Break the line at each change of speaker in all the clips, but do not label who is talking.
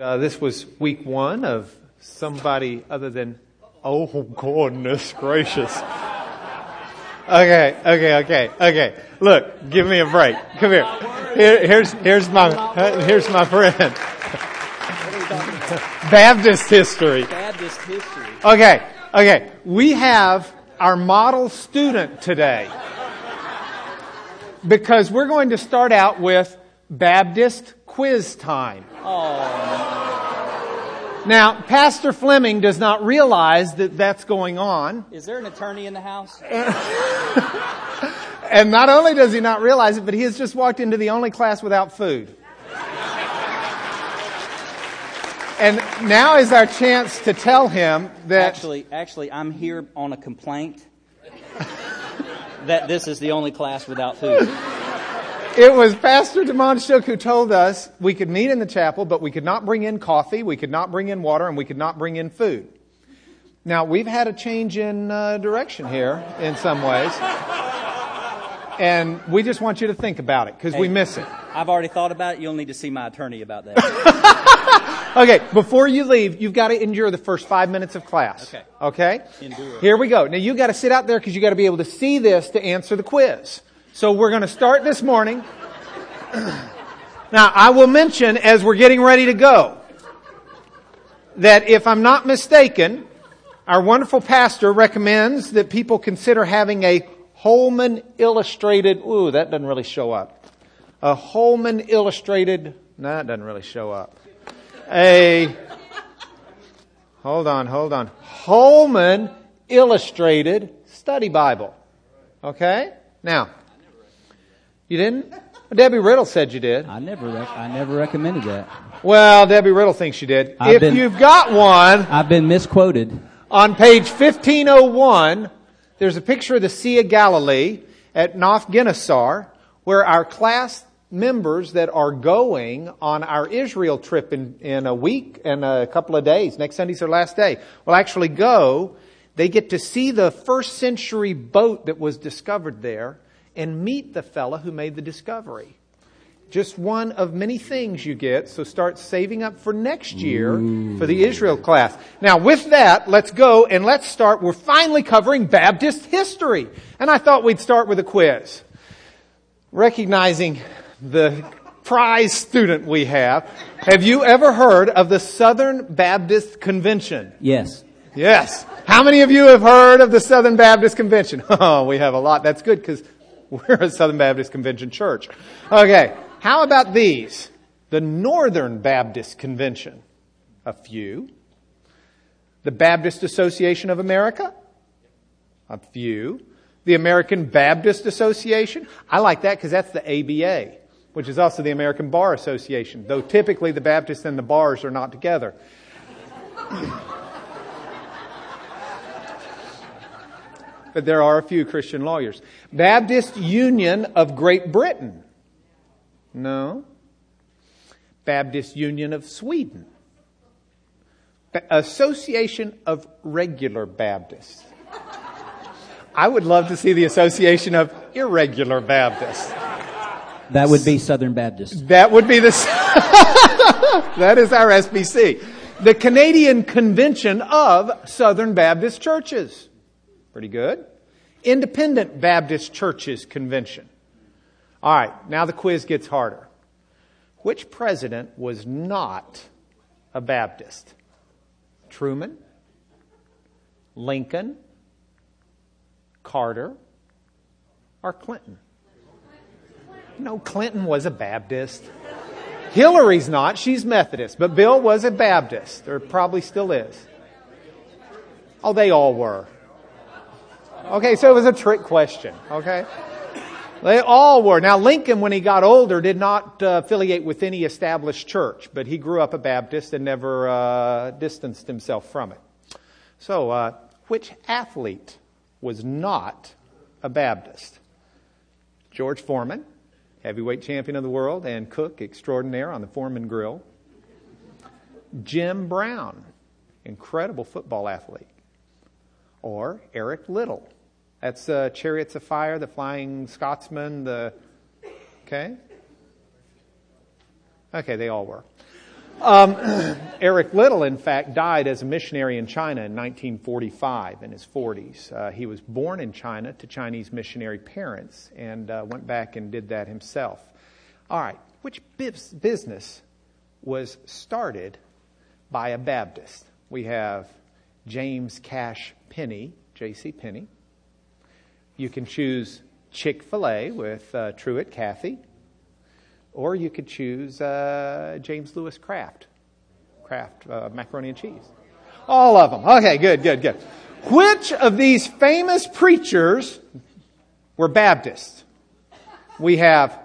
Uh, this was week one of somebody other than, oh goodness gracious. Okay, okay, okay, okay. Look, give me a break. Come here. here here's, here's my, here's my friend. Baptist history.
Baptist history.
Okay, okay. We have our model student today. Because we're going to start out with Baptist quiz time.
Oh,
Now, Pastor Fleming does not realize that that's going on.
is there an attorney in the house?
And not only does he not realize it, but he has just walked into the only class without food. And now is our chance to tell him that
Actually, actually, I'm here on a complaint that this is the only class without food.
It was Pastor Demonshuk who told us we could meet in the chapel, but we could not bring in coffee, we could not bring in water, and we could not bring in food. Now, we've had a change in uh, direction here in some ways. And we just want you to think about it because we miss it.
I've already thought about it. You'll need to see my attorney about that.
Okay, before you leave, you've got to endure the first five minutes of class.
Okay.
Okay?
Endure.
Here we go. Now you've got to sit out there because you've got to be able to see this to answer the quiz. So we're going to start this morning. now I will mention as we're getting ready to go that if I'm not mistaken, our wonderful pastor recommends that people consider having a Holman illustrated, ooh, that doesn't really show up. A Holman illustrated, no, that doesn't really show up. A, hold on, hold on. Holman illustrated study Bible. Okay? Now, you didn't? Debbie Riddle said you did.
I never, rec- I never recommended that.
Well, Debbie Riddle thinks you did.
I've
if
been-
you've got one,
I've been misquoted.
On page 1501, there's a picture of the Sea of Galilee at Nof Gennesar, where our class members that are going on our Israel trip in, in a week and a couple of days, next Sunday's their last day, will actually go. They get to see the first century boat that was discovered there and meet the fella who made the discovery just one of many things you get, so start saving up for next year for the Israel class. Now with that, let's go and let's start, we're finally covering Baptist history. And I thought we'd start with a quiz. Recognizing the prize student we have, have you ever heard of the Southern Baptist Convention?
Yes.
Yes. How many of you have heard of the Southern Baptist Convention? Oh, we have a lot. That's good because we're a Southern Baptist Convention church. Okay. How about these? The Northern Baptist Convention. A few. The Baptist Association of America. A few. The American Baptist Association. I like that because that's the ABA, which is also the American Bar Association, though typically the Baptists and the bars are not together. But there are a few Christian lawyers. Baptist Union of Great Britain. No. Baptist Union of Sweden. Association of Regular Baptists. I would love to see the Association of Irregular Baptists.
That would be Southern Baptist.
That would be the, that is our SBC. The Canadian Convention of Southern Baptist Churches. Pretty good. Independent Baptist Churches Convention. All right, now the quiz gets harder. Which president was not a Baptist? Truman? Lincoln? Carter? Or Clinton? No, Clinton was a Baptist. Hillary's not. She's Methodist. But Bill was a Baptist, or probably still is. Oh, they all were. Okay, so it was a trick question. Okay? They all were. Now, Lincoln, when he got older, did not uh, affiliate with any established church, but he grew up a Baptist and never uh, distanced himself from it. So, uh, which athlete was not a Baptist? George Foreman, heavyweight champion of the world and cook extraordinaire on the Foreman Grill. Jim Brown, incredible football athlete. Or Eric Liddell. That's Chariots of Fire, the Flying Scotsman, the. Okay? Okay, they all were. Um, Eric Liddell, in fact, died as a missionary in China in 1945 in his 40s. Uh, he was born in China to Chinese missionary parents and uh, went back and did that himself. All right, which business was started by a Baptist? We have James Cash Penney, J.C. Penney. You can choose Chick fil A with uh, Truett Cathy. Or you could choose uh, James Lewis Kraft, Kraft uh, macaroni and cheese. All of them. Okay, good, good, good. Which of these famous preachers were Baptists? We have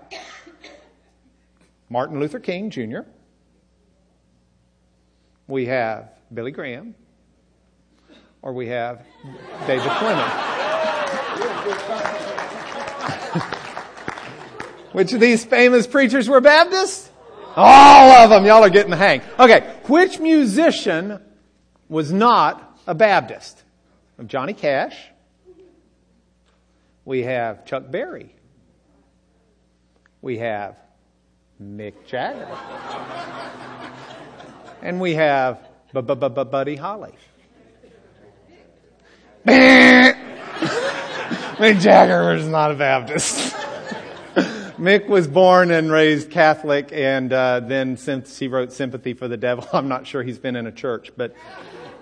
Martin Luther King Jr., we have Billy Graham, or we have David Fleming. Which of these famous preachers were Baptists? All of them. Y'all are getting the hang. Okay. Which musician was not a Baptist? Of Johnny Cash. We have Chuck Berry. We have Mick Jagger. And we have Buddy Holly. Mick Jagger was not a Baptist. Mick was born and raised Catholic, and uh, then since he wrote Sympathy for the Devil, I'm not sure he's been in a church, but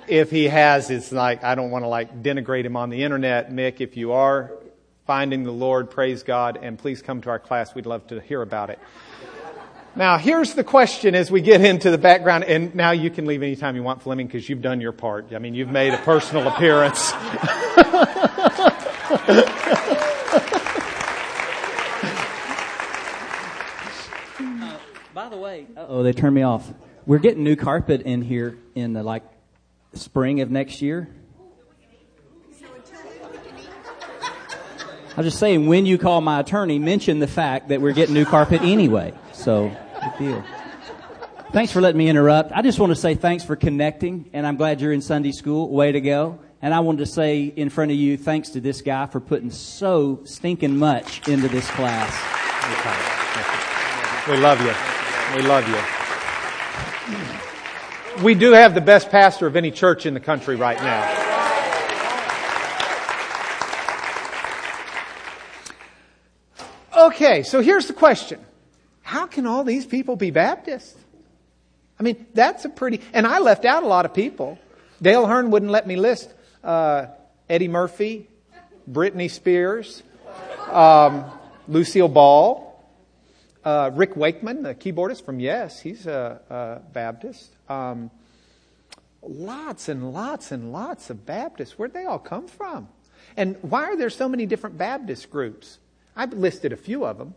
if he has, it's like I don't want to like denigrate him on the internet. Mick, if you are finding the Lord, praise God, and please come to our class. We'd love to hear about it. Now, here's the question as we get into the background, and now you can leave anytime you want, Fleming, because you've done your part. I mean, you've made a personal appearance.
By the way, oh, they turned me off. We're getting new carpet in here in the like spring of next year. I'm just saying, when you call my attorney, mention the fact that we're getting new carpet anyway. So, good deal. Thanks for letting me interrupt. I just want to say thanks for connecting, and I'm glad you're in Sunday school. Way to go. And I wanted to say in front of you, thanks to this guy for putting so stinking much into this class.
We love you. We love you. We do have the best pastor of any church in the country right now. Okay, so here's the question. How can all these people be Baptists? I mean, that's a pretty, and I left out a lot of people. Dale Hearn wouldn't let me list uh, Eddie Murphy, Britney Spears, um, Lucille Ball, uh, Rick Wakeman, the keyboardist from Yes, he's a, a Baptist. Um, lots and lots and lots of Baptists. Where'd they all come from? And why are there so many different Baptist groups? I've listed a few of them.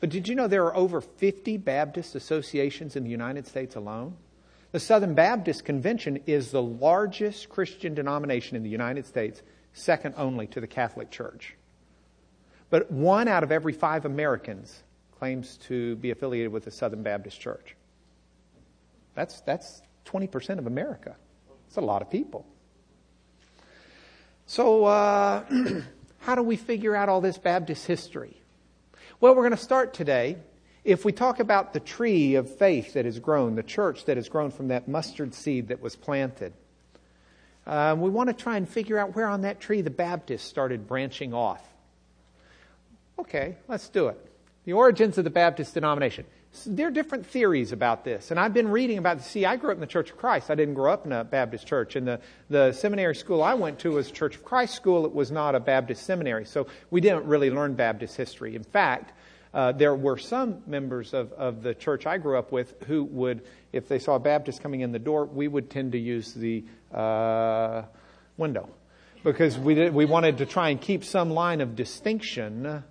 But did you know there are over 50 Baptist associations in the United States alone? The Southern Baptist Convention is the largest Christian denomination in the United States, second only to the Catholic Church. But one out of every five Americans claims to be affiliated with the Southern Baptist Church. That's, that's 20% of America. It's a lot of people. So, uh, how do we figure out all this Baptist history? Well, we're going to start today. If we talk about the tree of faith that has grown, the church that has grown from that mustard seed that was planted, um, we want to try and figure out where on that tree the Baptists started branching off. Okay, let's do it. The origins of the Baptist denomination. There are different theories about this, and I've been reading about. See, I grew up in the Church of Christ. I didn't grow up in a Baptist church. And the, the seminary school I went to was Church of Christ school. It was not a Baptist seminary, so we didn't really learn Baptist history. In fact, uh, there were some members of, of the church I grew up with who would, if they saw a Baptist coming in the door, we would tend to use the uh, window because we, did, we wanted to try and keep some line of distinction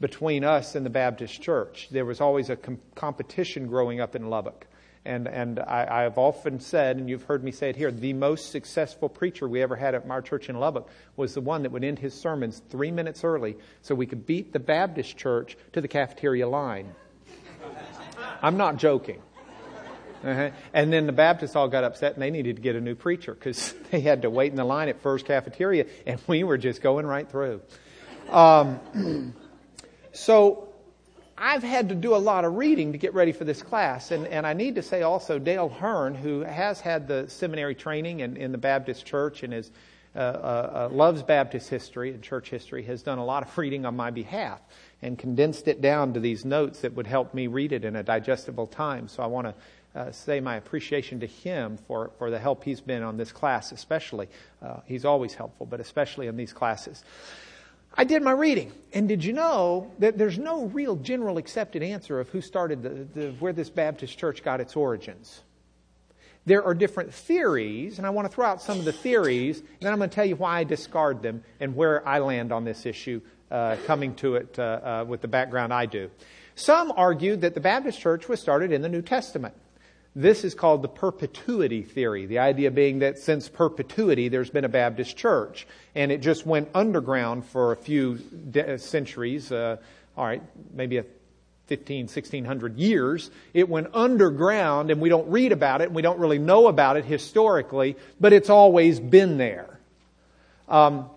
between us and the Baptist church. There was always a com- competition growing up in Lubbock. And, and I, have often said, and you've heard me say it here, the most successful preacher we ever had at our church in Lubbock was the one that would end his sermons three minutes early so we could beat the Baptist church to the cafeteria line. I'm not joking. Uh-huh. And then the Baptists all got upset and they needed to get a new preacher because they had to wait in the line at Furr's Cafeteria and we were just going right through. Um, So, I've had to do a lot of reading to get ready for this class. And, and I need to say also, Dale Hearn, who has had the seminary training in, in the Baptist church and is, uh, uh, uh, loves Baptist history and church history, has done a lot of reading on my behalf and condensed it down to these notes that would help me read it in a digestible time. So I want to uh, say my appreciation to him for, for the help he's been on this class, especially. Uh, he's always helpful, but especially in these classes. I did my reading, and did you know that there's no real general accepted answer of who started the, the, where this Baptist church got its origins? There are different theories, and I want to throw out some of the theories, and then I'm going to tell you why I discard them and where I land on this issue, uh, coming to it uh, uh, with the background I do. Some argued that the Baptist church was started in the New Testament. This is called the perpetuity theory, the idea being that since perpetuity there's been a Baptist church, and it just went underground for a few de- centuries, uh, all right, maybe a 15, 1600 years. It went underground, and we don't read about it, and we don't really know about it historically, but it's always been there. Um,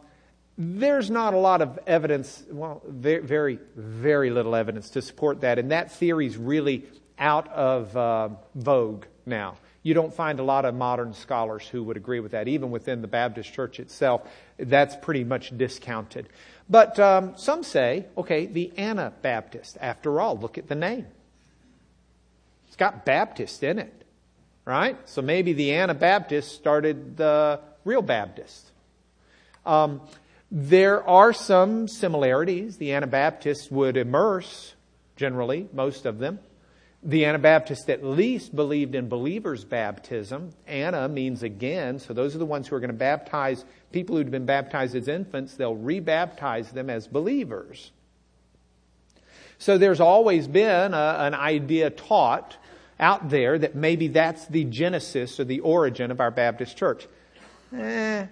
there's not a lot of evidence, well, very, very, little evidence to support that, and that theory is really out of uh, vogue now. You don't find a lot of modern scholars who would agree with that. Even within the Baptist church itself, that's pretty much discounted. But um, some say, okay, the Anabaptist. After all, look at the name. It's got Baptist in it, right? So maybe the Anabaptist started the real Baptist. Um, there are some similarities. The Anabaptists would immerse, generally, most of them. The Anabaptists at least believed in believers' baptism. Ana means again, so those are the ones who are going to baptize people who'd been baptized as infants. They'll rebaptize them as believers. So there's always been a, an idea taught out there that maybe that's the genesis or the origin of our Baptist church. Eh,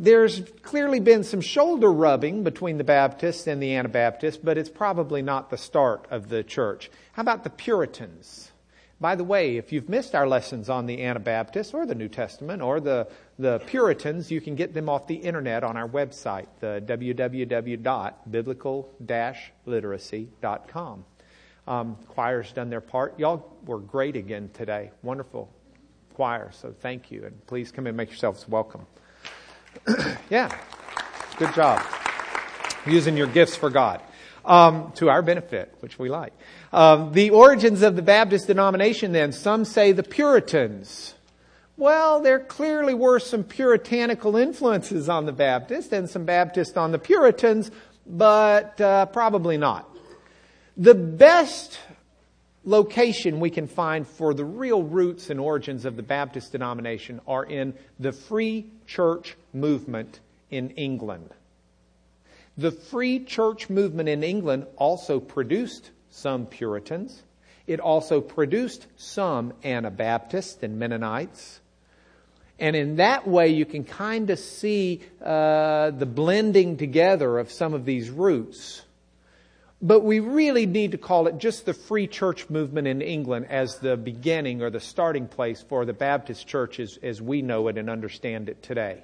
there's clearly been some shoulder rubbing between the Baptists and the Anabaptists, but it's probably not the start of the church. How about the Puritans? By the way, if you've missed our lessons on the Anabaptists or the New Testament or the, the Puritans, you can get them off the internet on our website, the www.biblical-literacy.com. Um, choir's done their part. Y'all were great again today. Wonderful choir, so thank you. And please come and make yourselves welcome. yeah, good job. Using your gifts for God. Um, to our benefit, which we like. Um, the origins of the Baptist denomination, then, some say the Puritans. Well, there clearly were some puritanical influences on the Baptists and some Baptists on the Puritans, but uh, probably not. The best location we can find for the real roots and origins of the Baptist denomination are in the free church movement in England. The free church movement in England also produced some Puritans. It also produced some Anabaptists and Mennonites. And in that way, you can kind of see uh, the blending together of some of these roots. But we really need to call it just the free church movement in England as the beginning or the starting place for the Baptist church as, as we know it and understand it today.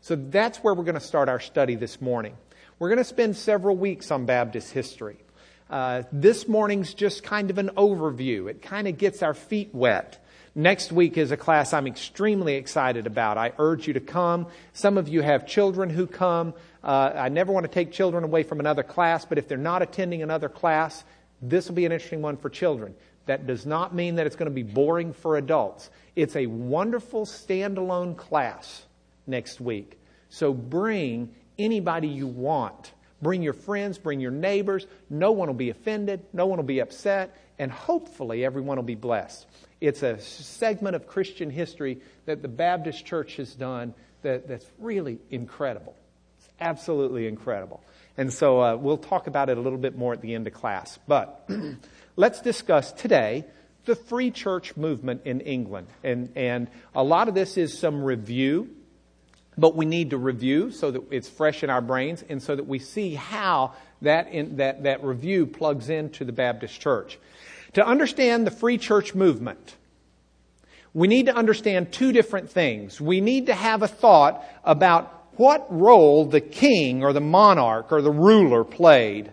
So that's where we're going to start our study this morning. We're going to spend several weeks on Baptist history. Uh, this morning's just kind of an overview. It kind of gets our feet wet. Next week is a class I'm extremely excited about. I urge you to come. Some of you have children who come. Uh, I never want to take children away from another class, but if they're not attending another class, this will be an interesting one for children. That does not mean that it's going to be boring for adults. It's a wonderful standalone class next week. So bring anybody you want. Bring your friends, bring your neighbors. No one will be offended, no one will be upset, and hopefully everyone will be blessed. It's a segment of Christian history that the Baptist church has done that, that's really incredible. It's absolutely incredible. And so uh, we'll talk about it a little bit more at the end of class. But let's discuss today the free church movement in England. And, and a lot of this is some review, but we need to review so that it's fresh in our brains and so that we see how that, in, that, that review plugs into the Baptist church. To understand the free church movement, we need to understand two different things. We need to have a thought about what role the king or the monarch or the ruler played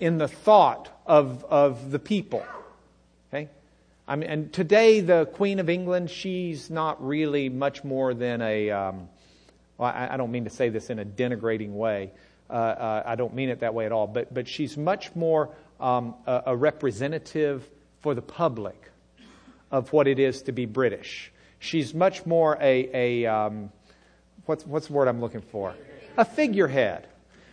in the thought of, of the people. I mean, and today the Queen of England, she's not really much more than a. Um, well, I, I, don't mean to say this in a denigrating way. Uh, uh, I don't mean it that way at all. But but she's much more um, a, a, representative for the public of what it is to be British. She's much more a, a um, what's what's the word I'm looking for? A figurehead.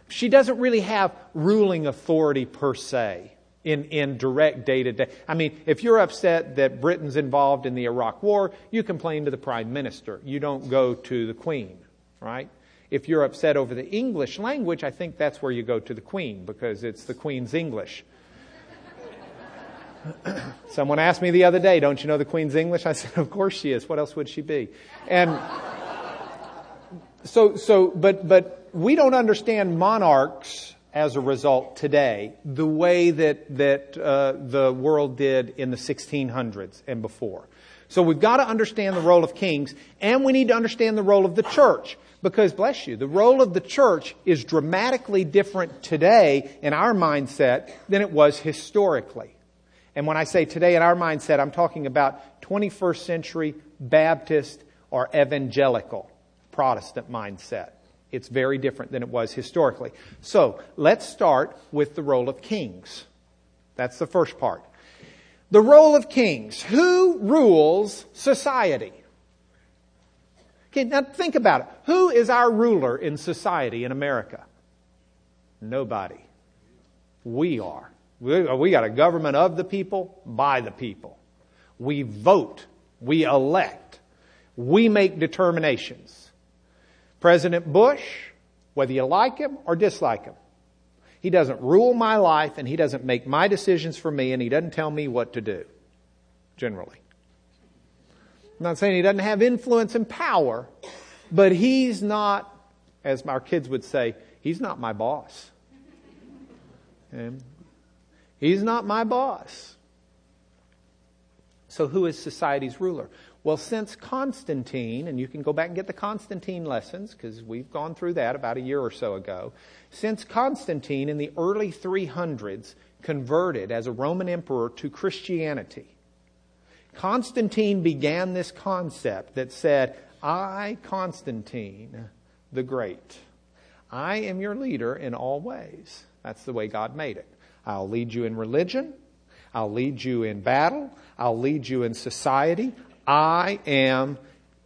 She doesn't really have ruling authority per se in, in direct day to day. I mean, if you're upset that Britain's involved in the Iraq War, you complain to the Prime Minister. You don't go to the Queen, right? If you're upset over the English language, I think that's where you go to the Queen because it's the Queen's English. Someone asked me the other day, Don't you know the Queen's English? I said, Of course she is. What else would she be? And so, so but, but we don't understand monarchs as a result today the way that, that uh, the world did in the 1600s and before. So we've got to understand the role of kings and we need to understand the role of the church. Because, bless you, the role of the church is dramatically different today in our mindset than it was historically. And when I say today in our mindset, I'm talking about 21st century Baptist or evangelical Protestant mindset. It's very different than it was historically. So let's start with the role of kings. That's the first part. The role of kings. Who rules society? Okay, now think about it. Who is our ruler in society in America? Nobody. We are. We uh, got a government of the people, by the people. We vote. We elect. We make determinations. President Bush, whether you like him or dislike him, he doesn't rule my life and he doesn't make my decisions for me and he doesn't tell me what to do, generally. I'm not saying he doesn't have influence and power, but he's not, as our kids would say, he's not my boss. Okay? He's not my boss. So who is society's ruler? Well, since Constantine, and you can go back and get the Constantine lessons because we've gone through that about a year or so ago. Since Constantine in the early 300s converted as a Roman emperor to Christianity, Constantine began this concept that said, I, Constantine the Great, I am your leader in all ways. That's the way God made it. I'll lead you in religion. I'll lead you in battle. I'll lead you in society. I am,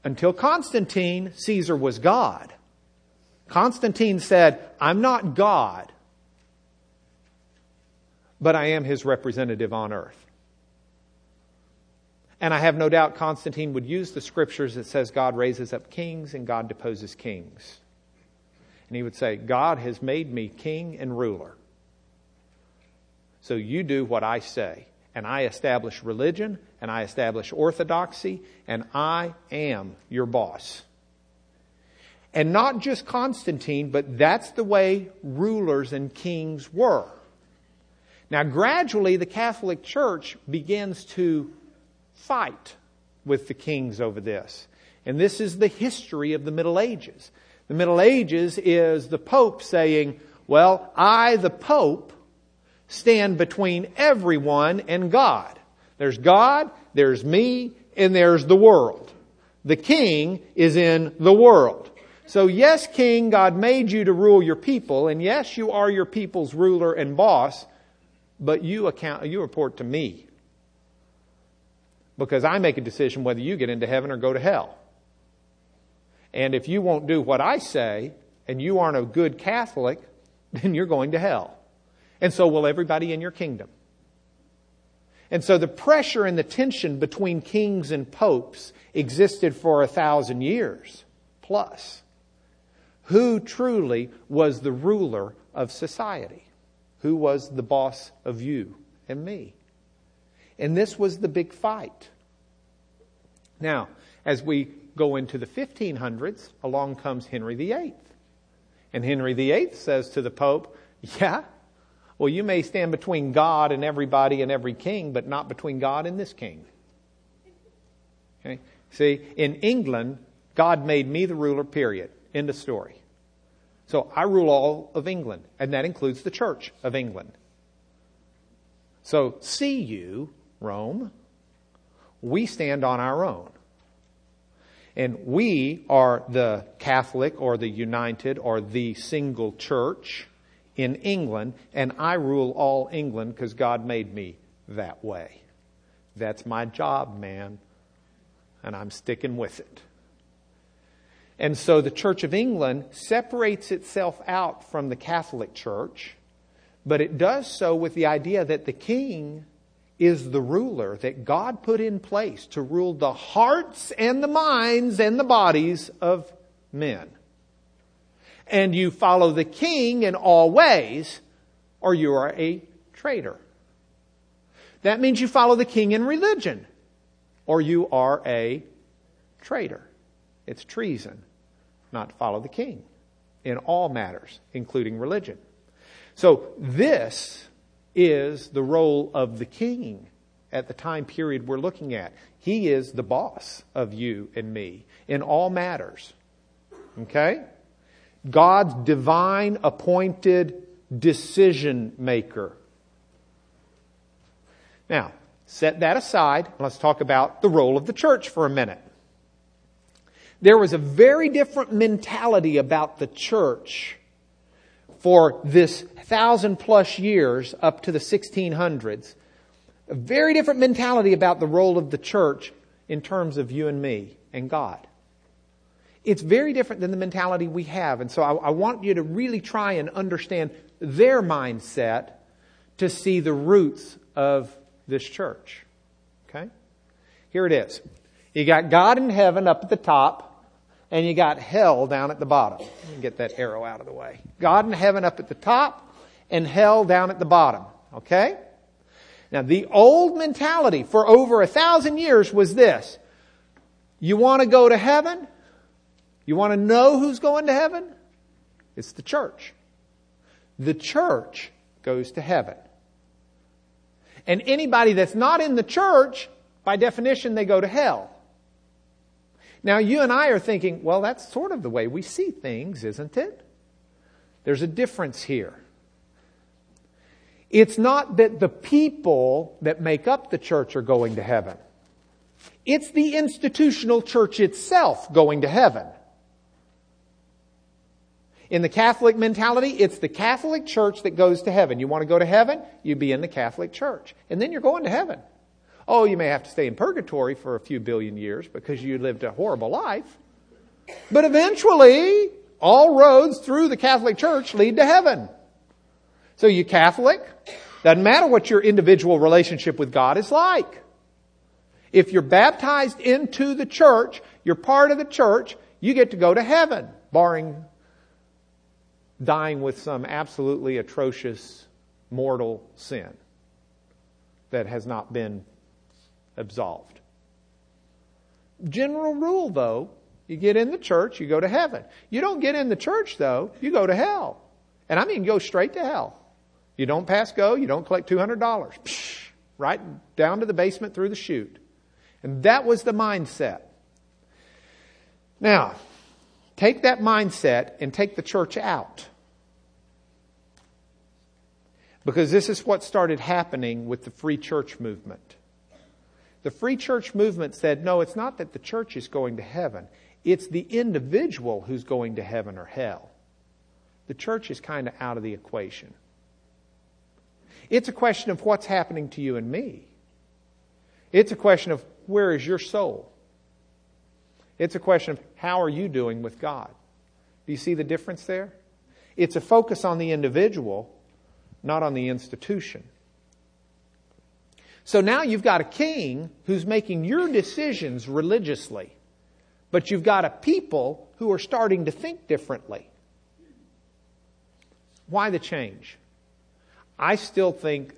until Constantine, Caesar was God. Constantine said, I'm not God, but I am his representative on earth. And I have no doubt Constantine would use the scriptures that says God raises up kings and God deposes kings. And he would say, God has made me king and ruler. So you do what I say and I establish religion, and I establish orthodoxy, and I am your boss. And not just Constantine, but that's the way rulers and kings were. Now, gradually, the Catholic Church begins to fight with the kings over this. And this is the history of the Middle Ages. The Middle Ages is the Pope saying, Well, I, the Pope, stand between everyone and God. There's God, there's me, and there's the world. The king is in the world. So yes, king, God made you to rule your people, and yes, you are your people's ruler and boss, but you account, you report to me. Because I make a decision whether you get into heaven or go to hell. And if you won't do what I say, and you aren't a good Catholic, then you're going to hell. And so will everybody in your kingdom. And so the pressure and the tension between kings and popes existed for a thousand years plus. Who truly was the ruler of society? Who was the boss of you and me? And this was the big fight. Now, as we go into the 1500s, along comes Henry VIII. And Henry VIII says to the Pope, Yeah, well, you may stand between God and everybody and every king, but not between God and this king. Okay? See, in England, God made me the ruler, period. End of story. So I rule all of England, and that includes the Church of England. So, see you, Rome. We stand on our own. And we are the Catholic or the United or the single church in England, and I rule all England because God made me that way. That's my job, man, and I'm sticking with it. And so the Church of England separates itself out from the Catholic Church, but it does so with the idea that the king is the ruler that God put in place to rule the hearts and the minds and the bodies of men. And you follow the king in all ways, or you are a traitor. That means you follow the king in religion, or you are a traitor. It's treason not to follow the king in all matters, including religion. So this is the role of the king at the time period we're looking at. He is the boss of you and me in all matters. Okay? God's divine appointed decision maker. Now, set that aside. Let's talk about the role of the church for a minute. There was a very different mentality about the church for this thousand plus years up to the 1600s. A very different mentality about the role of the church in terms of you and me and God. It's very different than the mentality we have. And so I, I want you to really try and understand their mindset to see the roots of this church. Okay? Here it is. You got God in heaven up at the top, and you got hell down at the bottom. Get that arrow out of the way. God in heaven up at the top, and hell down at the bottom. Okay? Now, the old mentality for over a thousand years was this. You want to go to heaven? You want to know who's going to heaven? It's the church. The church goes to heaven. And anybody that's not in the church, by definition, they go to hell. Now, you and I are thinking, well, that's sort of the way we see things, isn't it? There's a difference here. It's not that the people that make up the church are going to heaven. It's the institutional church itself going to heaven. In the Catholic mentality, it's the Catholic Church that goes to heaven. You want to go to heaven? You be in the Catholic Church. And then you're going to heaven. Oh, you may have to stay in purgatory for a few billion years because you lived a horrible life. But eventually, all roads through the Catholic Church lead to heaven. So you Catholic, doesn't matter what your individual relationship with God is like. If you're baptized into the church, you're part of the church, you get to go to heaven, barring dying with some absolutely atrocious mortal sin that has not been absolved. General rule, though, you get in the church, you go to heaven. You don't get in the church, though, you go to hell. And I mean, go straight to hell. You don't pass go, you don't collect $200. Psh, right down to the basement through the chute. And that was the mindset. Now, Take that mindset and take the church out. Because this is what started happening with the free church movement. The free church movement said, no, it's not that the church is going to heaven. It's the individual who's going to heaven or hell. The church is kind of out of the equation. It's a question of what's happening to you and me. It's a question of where is your soul? It's a question of how are you doing with God? Do you see the difference there? It's a focus on the individual, not on the institution. So now you've got a king who's making your decisions religiously, but you've got a people who are starting to think differently. Why the change? I still think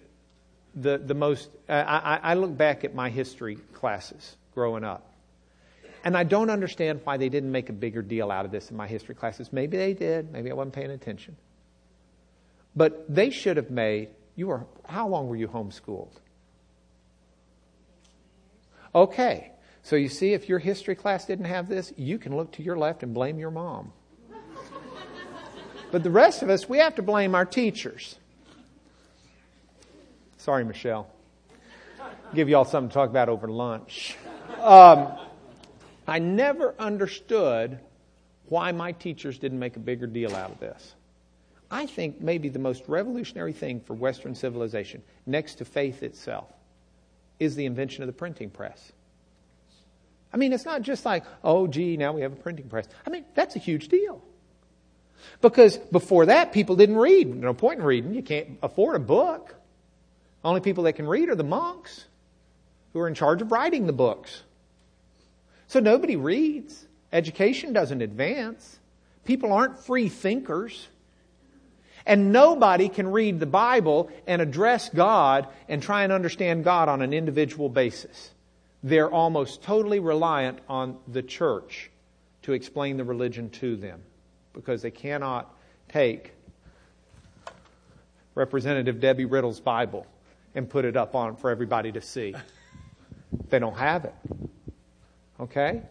the, the most, I, I look back at my history classes growing up. And I don't understand why they didn't make a bigger deal out of this in my history classes. Maybe they did. Maybe I wasn't paying attention. But they should have made, you were, how long were you homeschooled? Okay. So you see, if your history class didn't have this, you can look to your left and blame your mom. but the rest of us, we have to blame our teachers. Sorry, Michelle. Give y'all something to talk about over lunch. Um, I never understood why my teachers didn't make a bigger deal out of this. I think maybe the most revolutionary thing for Western civilization, next to faith itself, is the invention of the printing press. I mean, it's not just like, oh, gee, now we have a printing press. I mean, that's a huge deal. Because before that, people didn't read. No point in reading. You can't afford a book. Only people that can read are the monks who are in charge of writing the books. So nobody reads. Education doesn't advance. People aren't free thinkers. And nobody can read the Bible and address God and try and understand God on an individual basis. They're almost totally reliant on the church to explain the religion to them because they cannot take Representative Debbie Riddle's Bible and put it up on for everybody to see. They don't have it. Okay?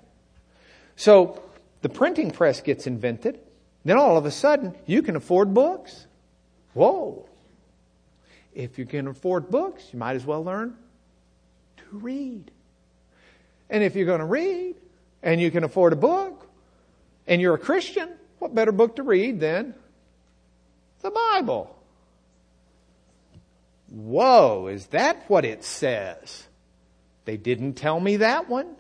So the printing press gets invented. Then all of a sudden, you can afford books. Whoa. If you can afford books, you might as well learn to read. And if you're going to read and you can afford a book and you're a Christian, what better book to read than the Bible? Whoa, is that what it says? They didn't tell me that one.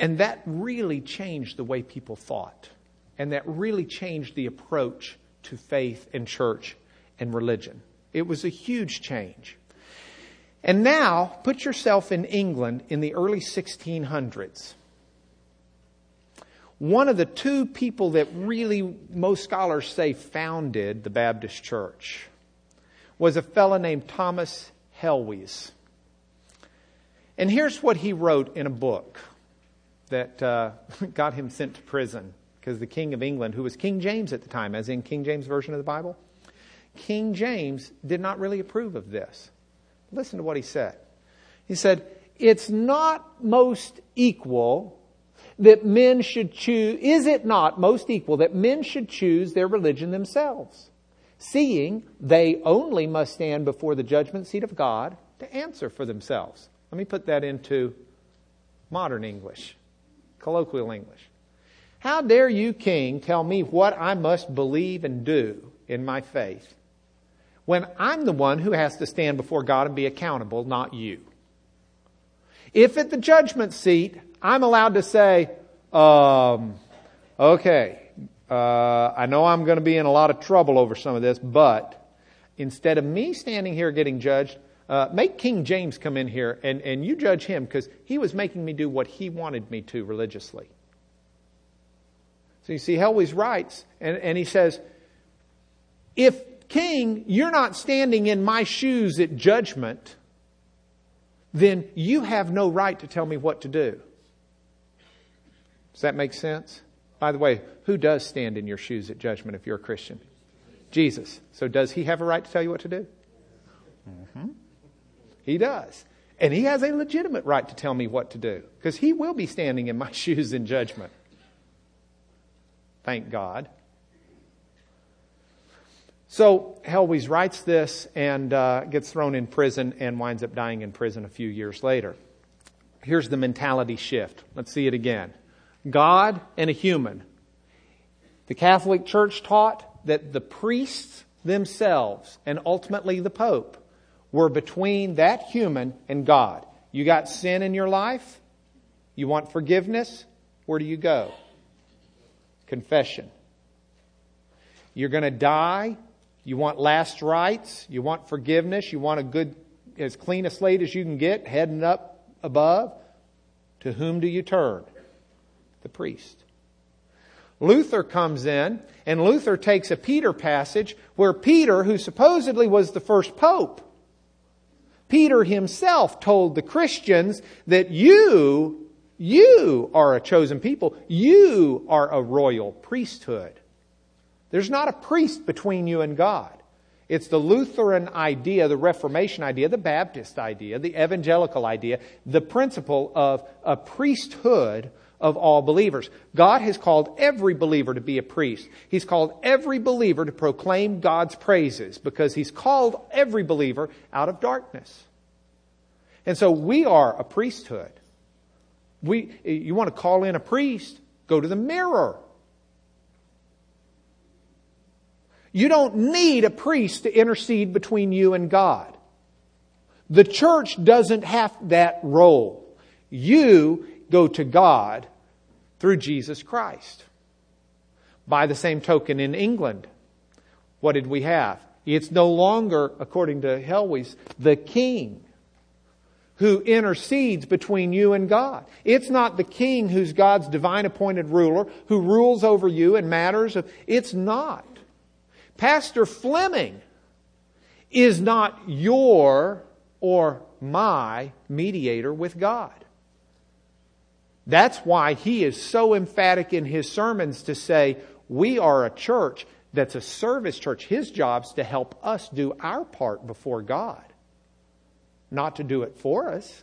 And that really changed the way people thought. And that really changed the approach to faith and church and religion. It was a huge change. And now, put yourself in England in the early 1600s. One of the two people that really most scholars say founded the Baptist church was a fellow named Thomas Helwys. And here's what he wrote in a book that uh, got him sent to prison because the King of England, who was King James at the time, as in King James Version of the Bible, King James did not really approve of this. Listen to what he said. He said, It's not most equal that men should choose, is it not most equal that men should choose their religion themselves, seeing they only must stand before the judgment seat of God to answer for themselves? Let me put that into modern English colloquial English. How dare you, king, tell me what I must believe and do in my faith when I'm the one who has to stand before God and be accountable, not you? If at the judgment seat I'm allowed to say, um, okay, uh, I know I'm going to be in a lot of trouble over some of this, but instead of me standing here getting judged, uh, make King James come in here and, and you judge him because he was making me do what he wanted me to religiously. So you see, Helwys writes, and, and he says, if King, you're not standing in my shoes at judgment, then you have no right to tell me what to do. Does that make sense? By the way, who does stand in your shoes at judgment if you're a Christian? Jesus. So does he have a right to tell you what to do? Mm-hmm. He does. And he has a legitimate right to tell me what to do because he will be standing in my shoes in judgment. Thank God. So Helwys writes this and uh, gets thrown in prison and winds up dying in prison a few years later. Here's the mentality shift. Let's see it again. God and a human. The Catholic Church taught that the priests themselves and ultimately the Pope were between that human and God. You got sin in your life? You want forgiveness? Where do you go? Confession. You're going to die. You want last rites. You want forgiveness. You want a good, as clean a slate as you can get, heading up above. To whom do you turn? The priest. Luther comes in, and Luther takes a Peter passage where Peter, who supposedly was the first pope, Peter himself told the Christians that you, you are a chosen people. You are a royal priesthood. There's not a priest between you and God. It's the Lutheran idea, the Reformation idea, the Baptist idea, the evangelical idea, the principle of a priesthood of all believers. God has called every believer to be a priest. He's called every believer to proclaim God's praises because He's called every believer out of darkness. And so we are a priesthood. We, you want to call in a priest, go to the mirror. You don't need a priest to intercede between you and God. The church doesn't have that role. You go to God through Jesus Christ. By the same token, in England, what did we have? It's no longer, according to Helwys, the king who intercedes between you and God. It's not the king who's God's divine appointed ruler who rules over you in matters of, it's not. Pastor Fleming is not your or my mediator with God. That's why he is so emphatic in his sermons to say, we are a church that's a service church. His job's to help us do our part before God, not to do it for us.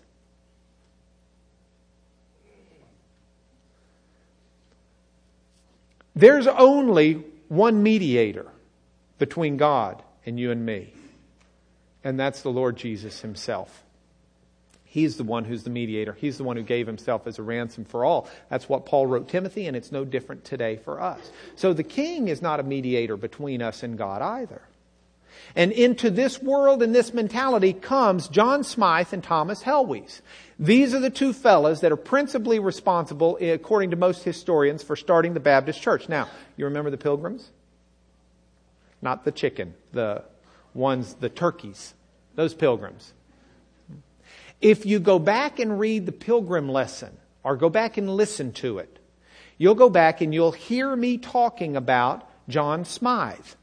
There's only one mediator between God and you and me, and that's the Lord Jesus Himself. He's the one who's the mediator. He's the one who gave himself as a ransom for all. That's what Paul wrote Timothy, and it's no different today for us. So the king is not a mediator between us and God either. And into this world and this mentality comes John Smyth and Thomas Helwys. These are the two fellows that are principally responsible, eh, according to most historians, for starting the Baptist church. Now, you remember the pilgrims? Not the chicken, the ones, the turkeys. Those pilgrims. If you go back and read the pilgrim lesson, or go back and listen to it, you'll go back and you'll hear me talking about John Smyth.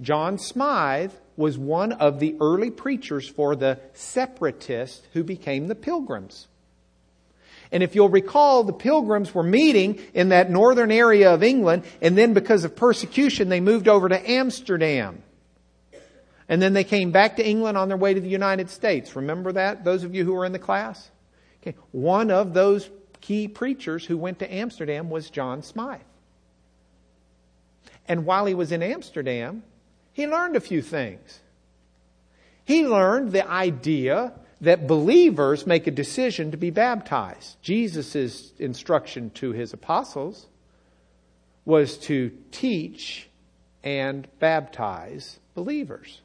John Smyth was one of the early preachers for the separatists who became the pilgrims. And if you'll recall, the pilgrims were meeting in that northern area of England, and then because of persecution, they moved over to Amsterdam. And then they came back to England on their way to the United States. Remember that, those of you who were in the class? Okay. One of those key preachers who went to Amsterdam was John Smyth. And while he was in Amsterdam, he learned a few things. He learned the idea that believers make a decision to be baptized. Jesus' instruction to his apostles was to teach and baptize believers.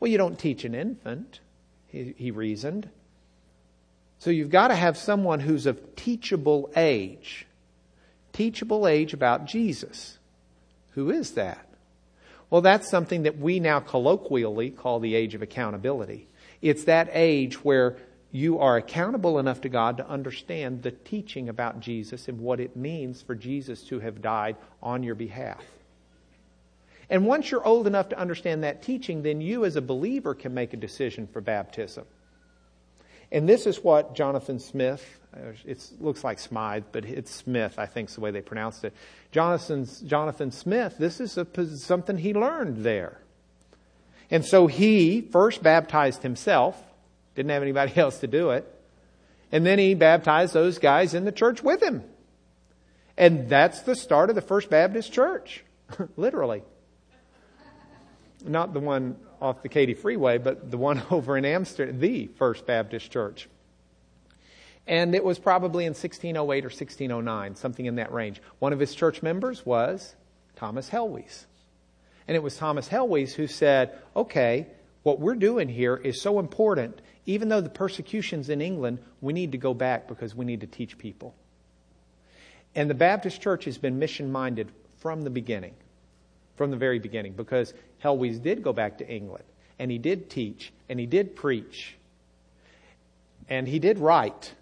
Well, you don't teach an infant, he, he reasoned. So you've got to have someone who's of teachable age. Teachable age about Jesus. Who is that? Well, that's something that we now colloquially call the age of accountability. It's that age where you are accountable enough to God to understand the teaching about Jesus and what it means for Jesus to have died on your behalf. And once you're old enough to understand that teaching, then you as a believer can make a decision for baptism. And this is what Jonathan Smith, uh, it looks like Smythe, but it's Smith, I think is the way they pronounced it. Jonathan's, Jonathan Smith, this is a, something he learned there. And so he first baptized himself, didn't have anybody else to do it. And then he baptized those guys in the church with him. And that's the start of the First Baptist Church, literally not the one off the Katy Freeway, but the one over in Amsterdam, the First Baptist Church. And it was probably in 1608 or 1609, something in that range. One of his church members was Thomas Helwys. And it was Thomas Helwys who said, okay, what we're doing here is so important. Even though the persecution's in England, we need to go back because we need to teach people. And the Baptist church has been mission minded from the beginning from the very beginning because Helwys did go back to England and he did teach and he did preach and he did write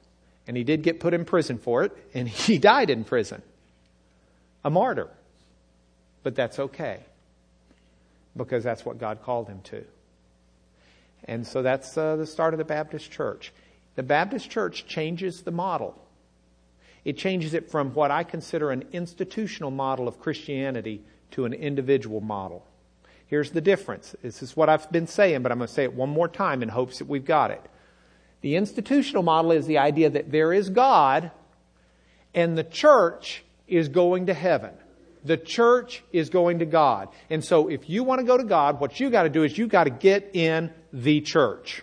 and he did get put in prison for it and he died in prison. A martyr. But that's okay because that's what God called him to. And so that's uh, the start of the Baptist church. The Baptist church changes the model. It changes it from what I consider an institutional model of Christianity to an individual model. Here's the difference. This is what I've been saying, but I'm going to say it one more time in hopes that we've got it. The institutional model is the idea that there is God And the church is going to heaven. The church is going to God. And so if you want to go to God, what you got to do is you got to get in the church.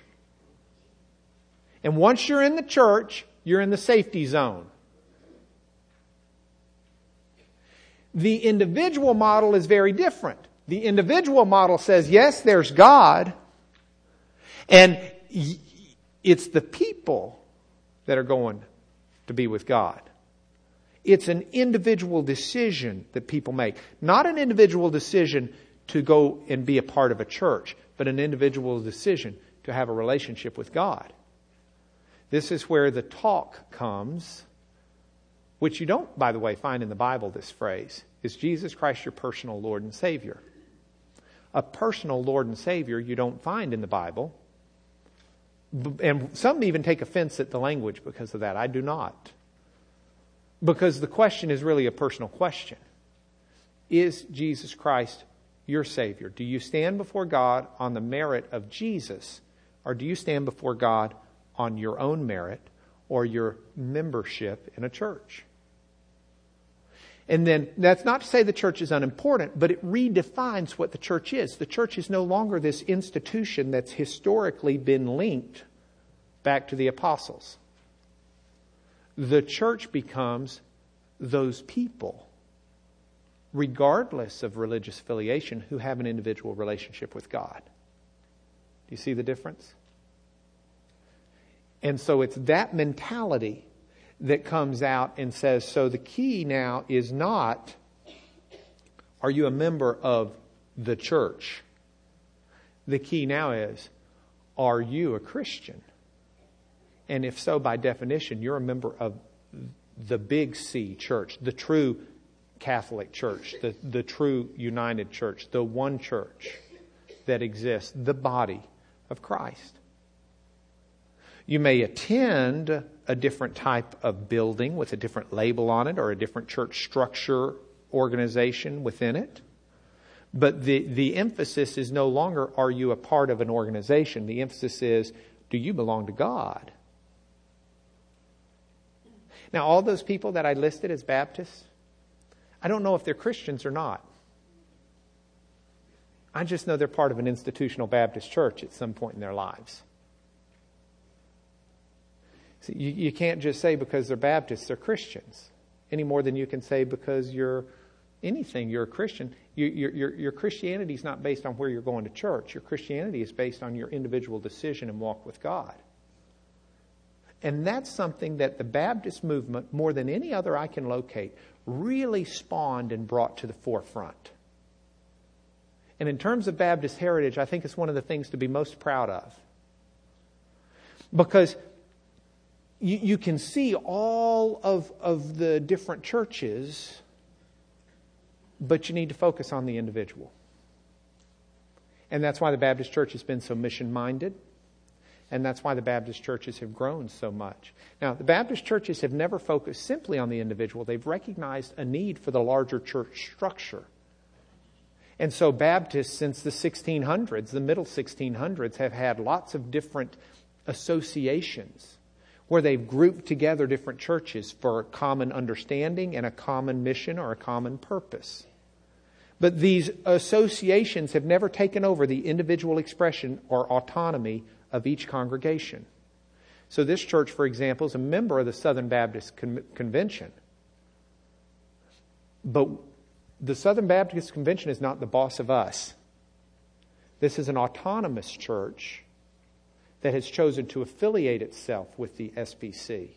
And once you're in the church, you're in the safety zone. The individual model is very different. The individual model says, yes, there's God, and it's the people that are going to be with God. It's an individual decision that people make, not an individual decision to go and be a part of a church, but an individual decision to have a relationship with God. This is where the talk comes, which you don't, by the way, find in the Bible, this phrase. Is Jesus Christ your personal Lord and Savior? A personal Lord and Savior you don't find in the Bible. And some even take offense at the language because of that. I do not. Because the question is really a personal question Is Jesus Christ your Savior? Do you stand before God on the merit of Jesus, or do you stand before God on your own merit or your membership in a church? And then that's not to say the church is unimportant, but it redefines what the church is. The church is no longer this institution that's historically been linked back to the apostles the church becomes those people, regardless of religious affiliation, who have an individual relationship with God. Do you see the difference? And so it's that mentality that comes out and says so the key now is not are you a member of the church? The key now is are you a Christian? And if so, by definition, you're a member of the big C church, the true Catholic church, the, the true united church, the one church that exists, the body of Christ. You may attend a different type of building with a different label on it or a different church structure organization within it. But the, the emphasis is no longer are you a part of an organization? The emphasis is do you belong to God? Now, all those people that I listed as Baptists, I don't know if they're Christians or not. I just know they're part of an institutional Baptist church at some point in their lives. You, you can't just say because they're Baptists, they're Christians, any more than you can say because you're anything, you're a Christian. You, your Christianity is not based on where you're going to church. Your Christianity is based on your individual decision and walk with God. And that's something that the Baptist movement, more than any other I can locate, really spawned and brought to the forefront. And in terms of Baptist heritage, I think it's one of the things to be most proud of. Because you, you can see all of, of the different churches, but you need to focus on the individual. And that's why the Baptist church has been so mission minded. And that's why the Baptist churches have grown so much. Now, the Baptist churches have never focused simply on the individual, they've recognized a need for the larger church structure. And so, Baptists, since the 1600s, the middle 1600s, have had lots of different associations where they've grouped together different churches for a common understanding and a common mission or a common purpose. But these associations have never taken over the individual expression or autonomy of each congregation. So, this church, for example, is a member of the Southern Baptist Con- Convention. But the Southern Baptist Convention is not the boss of us. This is an autonomous church that has chosen to affiliate itself with the SBC.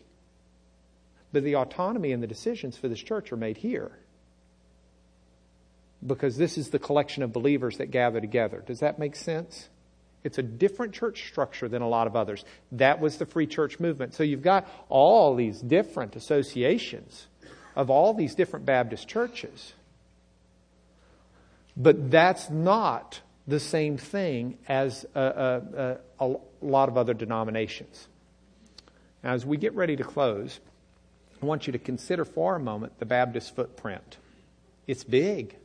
But the autonomy and the decisions for this church are made here. Because this is the collection of believers that gather together. Does that make sense? It's a different church structure than a lot of others. That was the free church movement. So you've got all these different associations of all these different Baptist churches. But that's not the same thing as a, a, a, a lot of other denominations. As we get ready to close, I want you to consider for a moment the Baptist footprint. It's big.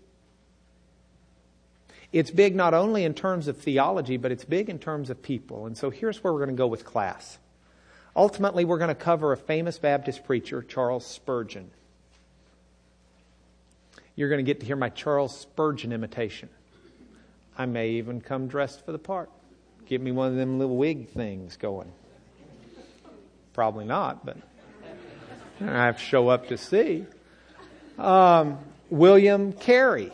It's big not only in terms of theology, but it's big in terms of people. And so here's where we're going to go with class. Ultimately, we're going to cover a famous Baptist preacher, Charles Spurgeon. You're going to get to hear my Charles Spurgeon imitation. I may even come dressed for the part. Get me one of them little wig things going. Probably not, but I have to show up to see. Um, William Carey.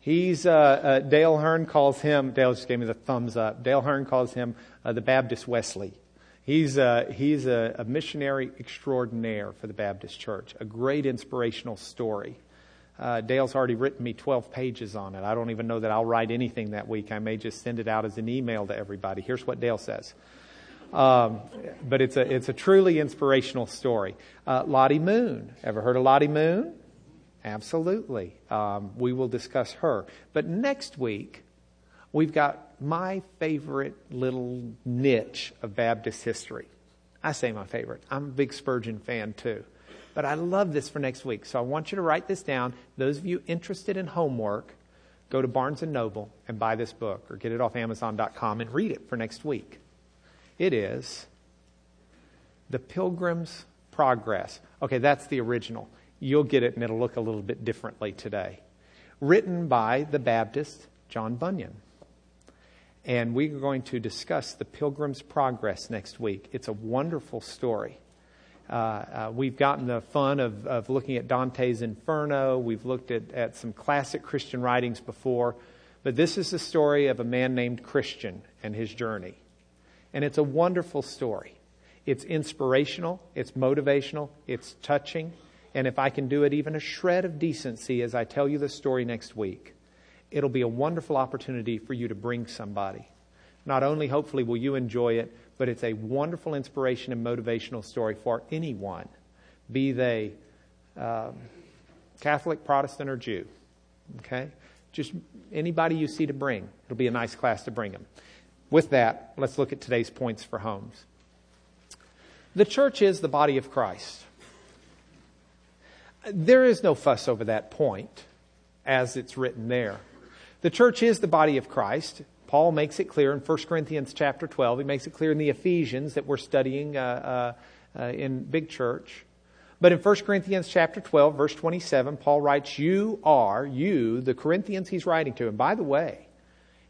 He's uh, uh, Dale Hearn calls him. Dale just gave me the thumbs up. Dale Hearn calls him uh, the Baptist Wesley. He's a, he's a, a missionary extraordinaire for the Baptist Church. A great inspirational story. Uh, Dale's already written me 12 pages on it. I don't even know that I'll write anything that week. I may just send it out as an email to everybody. Here's what Dale says. Um, but it's a, it's a truly inspirational story. Uh, Lottie Moon. Ever heard of Lottie Moon? Absolutely. Um, we will discuss her. But next week, we've got my favorite little niche of Baptist history. I say my favorite. I'm a big Spurgeon fan too. But I love this for next week. So I want you to write this down. Those of you interested in homework, go to Barnes and Noble and buy this book or get it off Amazon.com and read it for next week. It is The Pilgrim's Progress. Okay, that's the original. You'll get it and it'll look a little bit differently today. Written by the Baptist John Bunyan. And we're going to discuss the Pilgrim's Progress next week. It's a wonderful story. Uh, uh, we've gotten the fun of, of looking at Dante's Inferno. We've looked at, at some classic Christian writings before. But this is the story of a man named Christian and his journey. And it's a wonderful story. It's inspirational, it's motivational, it's touching. And if I can do it even a shred of decency as I tell you the story next week, it'll be a wonderful opportunity for you to bring somebody. Not only hopefully will you enjoy it, but it's a wonderful inspiration and motivational story for anyone, be they um, Catholic, Protestant, or Jew. Okay? Just anybody you see to bring. It'll be a nice class to bring them. With that, let's look at today's points for homes. The church is the body of Christ. There is no fuss over that point as it's written there. The church is the body of Christ. Paul makes it clear in 1 Corinthians chapter 12. He makes it clear in the Ephesians that we're studying uh, uh, uh, in Big Church. But in 1 Corinthians chapter 12, verse 27, Paul writes, You are, you, the Corinthians he's writing to. And by the way,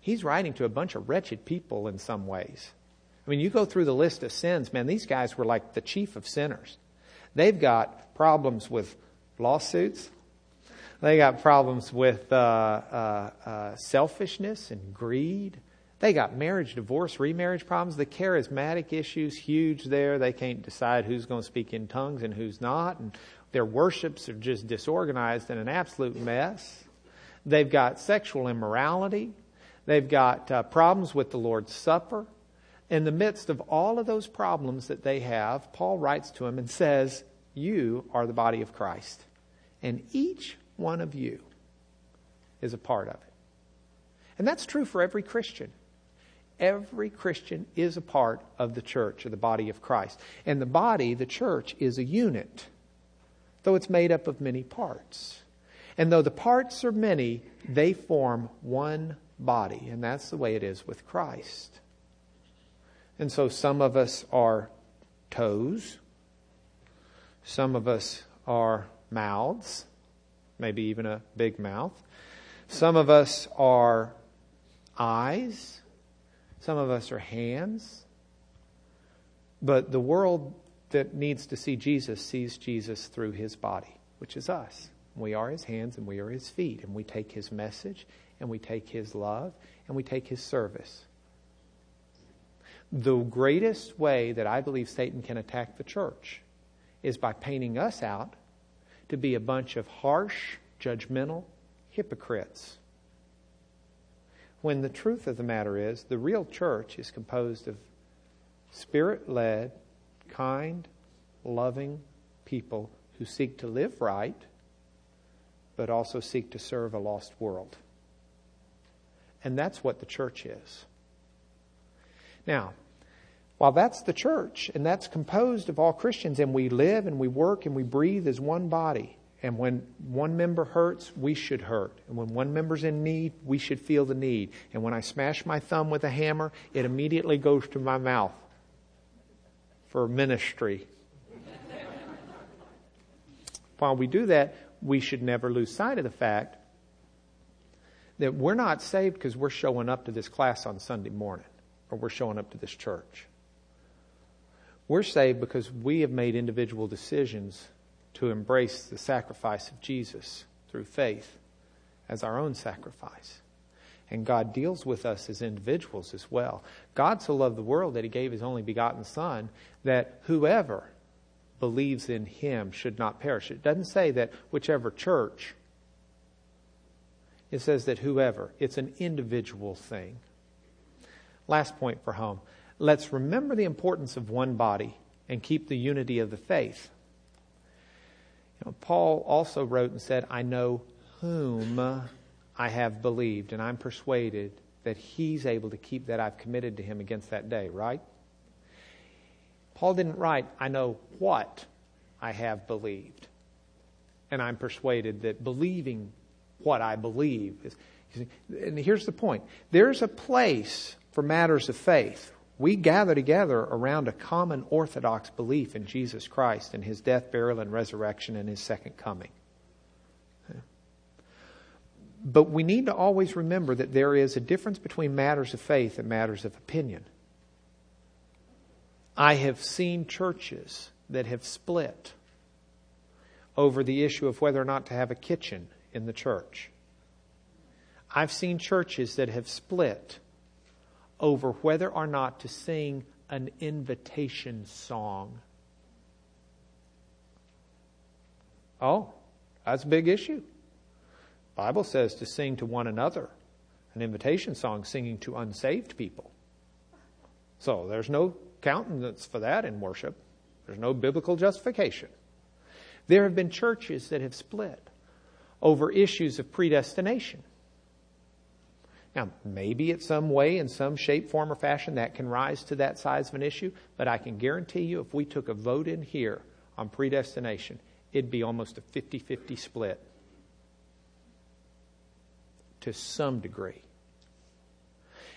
he's writing to a bunch of wretched people in some ways. I mean, you go through the list of sins, man, these guys were like the chief of sinners. They've got problems with lawsuits, they got problems with uh, uh, uh, selfishness and greed. They got marriage, divorce, remarriage problems. The charismatic issues huge there. They can't decide who's going to speak in tongues and who's not, and their worships are just disorganized and an absolute mess. They've got sexual immorality. They've got uh, problems with the Lord's Supper. In the midst of all of those problems that they have, Paul writes to them and says, You are the body of Christ. And each one of you is a part of it. And that's true for every Christian. Every Christian is a part of the church, or the body of Christ. And the body, the church, is a unit, though it's made up of many parts. And though the parts are many, they form one body. And that's the way it is with Christ. And so some of us are toes, some of us are mouths, maybe even a big mouth. Some of us are eyes. Some of us are hands. But the world that needs to see Jesus sees Jesus through his body, which is us. We are his hands and we are his feet, and we take his message and we take his love and we take his service. The greatest way that I believe Satan can attack the church is by painting us out to be a bunch of harsh, judgmental hypocrites. When the truth of the matter is, the real church is composed of spirit led, kind, loving people who seek to live right, but also seek to serve a lost world. And that's what the church is. Now, while that's the church, and that's composed of all Christians, and we live and we work and we breathe as one body, and when one member hurts, we should hurt. And when one member's in need, we should feel the need. And when I smash my thumb with a hammer, it immediately goes to my mouth. for ministry. While we do that, we should never lose sight of the fact that we're not saved because we're showing up to this class on Sunday morning or we're showing up to this church. We're saved because we have made individual decisions to embrace the sacrifice of Jesus through faith as our own sacrifice. And God deals with us as individuals as well. God so loved the world that he gave his only begotten Son that whoever believes in him should not perish. It doesn't say that whichever church, it says that whoever. It's an individual thing. Last point for home. Let's remember the importance of one body and keep the unity of the faith. You know, Paul also wrote and said, I know whom I have believed, and I'm persuaded that he's able to keep that I've committed to him against that day, right? Paul didn't write, I know what I have believed. And I'm persuaded that believing what I believe is. And here's the point there's a place for matters of faith. We gather together around a common orthodox belief in Jesus Christ and his death, burial, and resurrection and his second coming. But we need to always remember that there is a difference between matters of faith and matters of opinion. I have seen churches that have split over the issue of whether or not to have a kitchen in the church. I've seen churches that have split over whether or not to sing an invitation song. Oh, that's a big issue. Bible says to sing to one another. An invitation song singing to unsaved people. So there's no countenance for that in worship. There's no biblical justification. There have been churches that have split over issues of predestination. Now, maybe in some way, in some shape, form, or fashion, that can rise to that size of an issue, but I can guarantee you if we took a vote in here on predestination, it'd be almost a 50 50 split to some degree.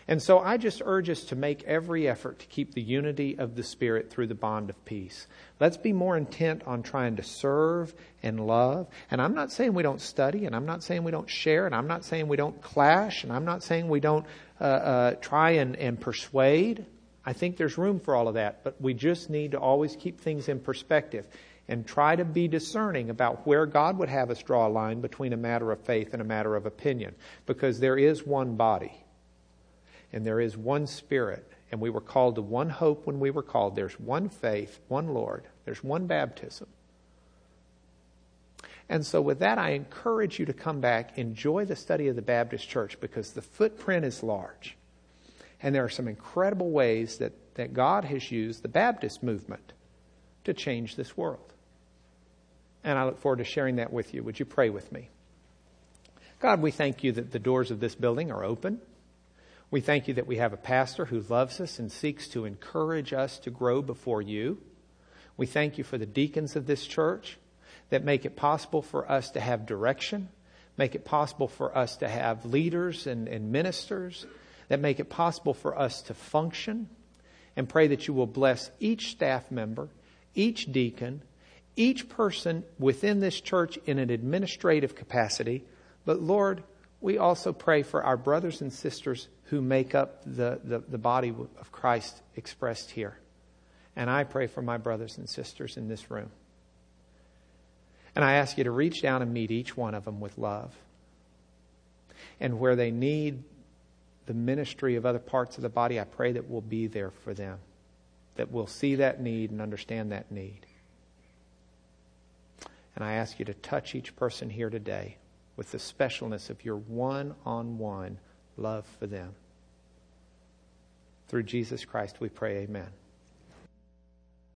And so I just urge us to make every effort to keep the unity of the Spirit through the bond of peace. Let's be more intent on trying to serve and love. And I'm not saying we don't study, and I'm not saying we don't share, and I'm not saying we don't clash, and I'm not saying we don't uh, uh, try and, and persuade. I think there's room for all of that, but we just need to always keep things in perspective and try to be discerning about where God would have us draw a line between a matter of faith and a matter of opinion, because there is one body and there is one Spirit, and we were called to one hope when we were called. There's one faith, one Lord, there's one baptism. And so, with that, I encourage you to come back, enjoy the study of the Baptist Church because the footprint is large. And there are some incredible ways that, that God has used the Baptist movement to change this world. And I look forward to sharing that with you. Would you pray with me? God, we thank you that the doors of this building are open. We thank you that we have a pastor who loves us and seeks to encourage us to grow before you. We thank you for the deacons of this church that make it possible for us to have direction, make it possible for us to have leaders and, and ministers, that make it possible for us to function. And pray that you will bless each staff member, each deacon, each person within this church in an administrative capacity. But Lord, we also pray for our brothers and sisters who make up the, the, the, body of Christ expressed here. And I pray for my brothers and sisters in this room. And I ask you to reach down and meet each one of them with love. And where they need the ministry of other parts of the body, I pray that we'll be there for them, that we'll see that need and understand that need. And I ask you to touch each person here today with the specialness of your one on one love for them. Through Jesus Christ we pray, amen.